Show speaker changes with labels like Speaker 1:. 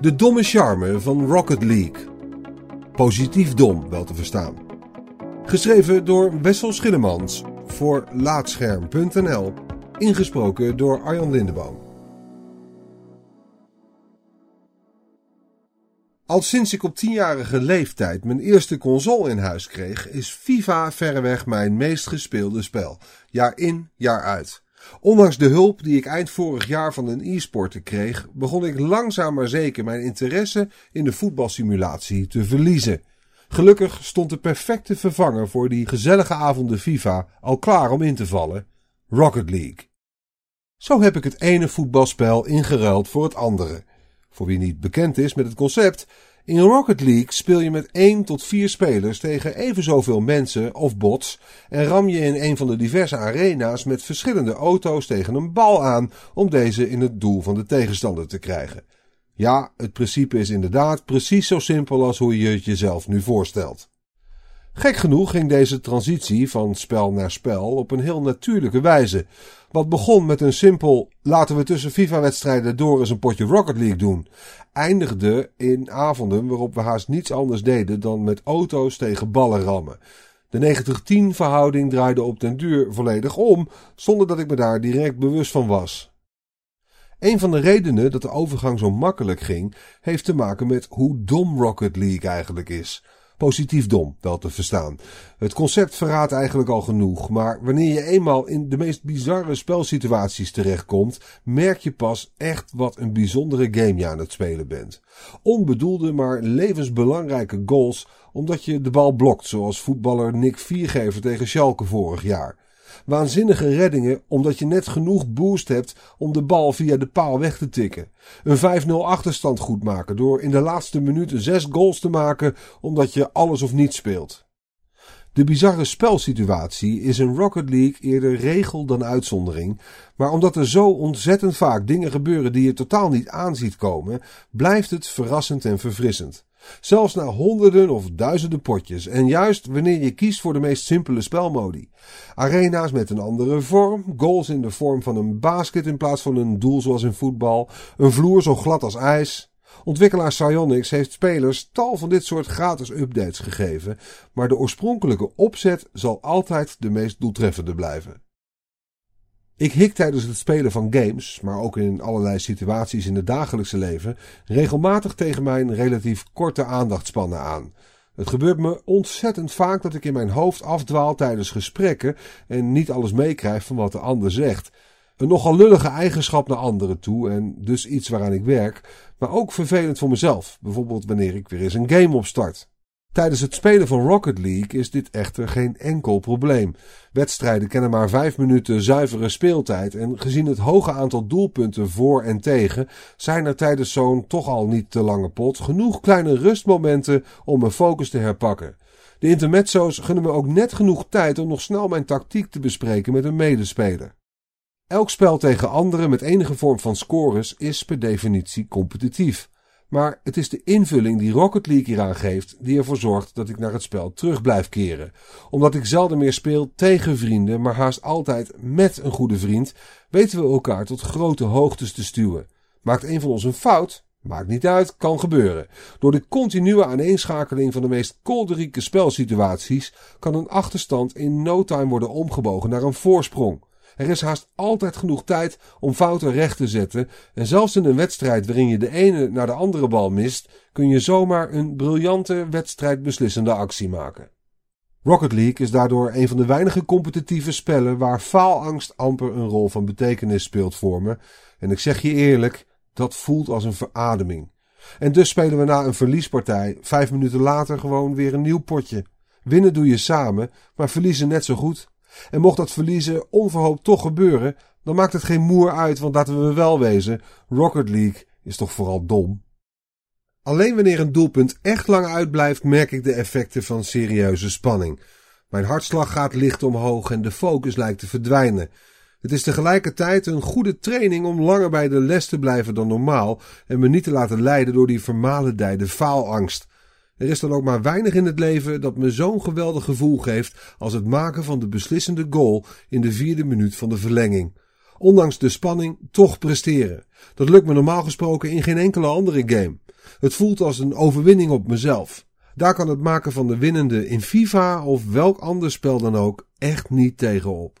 Speaker 1: De domme charme van Rocket League. Positief dom, wel te verstaan. Geschreven door Wessel Schillemans voor Laatscherm.nl. Ingesproken door Arjan Lindeboom. Al sinds ik op tienjarige leeftijd mijn eerste console in huis kreeg, is FIFA verreweg mijn meest gespeelde spel. Jaar in, jaar uit. Ondanks de hulp die ik eind vorig jaar van een e-sporter kreeg, begon ik langzaam maar zeker mijn interesse in de voetbalsimulatie te verliezen. Gelukkig stond de perfecte vervanger voor die gezellige avonden FIFA al klaar om in te vallen: Rocket League. Zo heb ik het ene voetbalspel ingeruild voor het andere. Voor wie niet bekend is met het concept, in Rocket League speel je met 1 tot 4 spelers tegen even zoveel mensen of bots en ram je in een van de diverse arena's met verschillende auto's tegen een bal aan om deze in het doel van de tegenstander te krijgen. Ja, het principe is inderdaad precies zo simpel als hoe je het jezelf nu voorstelt. Gek genoeg ging deze transitie van spel naar spel op een heel natuurlijke wijze. Wat begon met een simpel laten we tussen FIFA-wedstrijden door eens een potje Rocket League doen, eindigde in avonden waarop we haast niets anders deden dan met auto's tegen ballen rammen. De 90-10 verhouding draaide op den duur volledig om, zonder dat ik me daar direct bewust van was. Een van de redenen dat de overgang zo makkelijk ging, heeft te maken met hoe dom Rocket League eigenlijk is. Positief dom, wel te verstaan. Het concept verraadt eigenlijk al genoeg, maar wanneer je eenmaal in de meest bizarre spelsituaties terechtkomt, merk je pas echt wat een bijzondere game je aan het spelen bent. Onbedoelde, maar levensbelangrijke goals, omdat je de bal blokt, zoals voetballer Nick Viergever tegen Schalke vorig jaar. Waanzinnige reddingen omdat je net genoeg boost hebt om de bal via de paal weg te tikken. Een 5-0 achterstand goed maken door in de laatste minuten 6 goals te maken omdat je alles of niets speelt. De bizarre spelsituatie is in Rocket League eerder regel dan uitzondering, maar omdat er zo ontzettend vaak dingen gebeuren die je totaal niet aanziet komen, blijft het verrassend en verfrissend. Zelfs na honderden of duizenden potjes en juist wanneer je kiest voor de meest simpele spelmodi. Arena's met een andere vorm, goals in de vorm van een basket in plaats van een doel zoals in voetbal, een vloer zo glad als ijs. Ontwikkelaar Psyonix heeft spelers tal van dit soort gratis updates gegeven, maar de oorspronkelijke opzet zal altijd de meest doeltreffende blijven. Ik hik tijdens het spelen van games, maar ook in allerlei situaties in het dagelijkse leven, regelmatig tegen mijn relatief korte aandachtspannen aan. Het gebeurt me ontzettend vaak dat ik in mijn hoofd afdwaal tijdens gesprekken en niet alles meekrijg van wat de ander zegt. Een nogal lullige eigenschap naar anderen toe en dus iets waaraan ik werk, maar ook vervelend voor mezelf, bijvoorbeeld wanneer ik weer eens een game opstart. Tijdens het spelen van Rocket League is dit echter geen enkel probleem. Wedstrijden kennen maar vijf minuten zuivere speeltijd en gezien het hoge aantal doelpunten voor en tegen zijn er tijdens zo'n toch al niet te lange pot genoeg kleine rustmomenten om mijn focus te herpakken. De intermezzo's gunnen me ook net genoeg tijd om nog snel mijn tactiek te bespreken met een medespeler. Elk spel tegen anderen met enige vorm van scores is per definitie competitief. Maar het is de invulling die Rocket League hieraan geeft die ervoor zorgt dat ik naar het spel terug blijf keren. Omdat ik zelden meer speel tegen vrienden, maar haast altijd met een goede vriend, weten we elkaar tot grote hoogtes te stuwen. Maakt een van ons een fout? Maakt niet uit, kan gebeuren. Door de continue aaneenschakeling van de meest kolderieke spelsituaties kan een achterstand in no time worden omgebogen naar een voorsprong. Er is haast altijd genoeg tijd om fouten recht te zetten. En zelfs in een wedstrijd waarin je de ene naar de andere bal mist, kun je zomaar een briljante wedstrijdbeslissende actie maken. Rocket League is daardoor een van de weinige competitieve spellen waar faalangst amper een rol van betekenis speelt voor me. En ik zeg je eerlijk, dat voelt als een verademing. En dus spelen we na een verliespartij vijf minuten later gewoon weer een nieuw potje. Winnen doe je samen, maar verliezen net zo goed. En mocht dat verliezen onverhoopt toch gebeuren, dan maakt het geen moer uit, want laten we wel wezen, Rocket League is toch vooral dom. Alleen wanneer een doelpunt echt lang uitblijft, merk ik de effecten van serieuze spanning. Mijn hartslag gaat licht omhoog en de focus lijkt te verdwijnen. Het is tegelijkertijd een goede training om langer bij de les te blijven dan normaal en me niet te laten leiden door die vermalendijde faalangst. Er is dan ook maar weinig in het leven dat me zo'n geweldig gevoel geeft als het maken van de beslissende goal in de vierde minuut van de verlenging. Ondanks de spanning toch presteren. Dat lukt me normaal gesproken in geen enkele andere game. Het voelt als een overwinning op mezelf. Daar kan het maken van de winnende in FIFA of welk ander spel dan ook echt niet tegenop.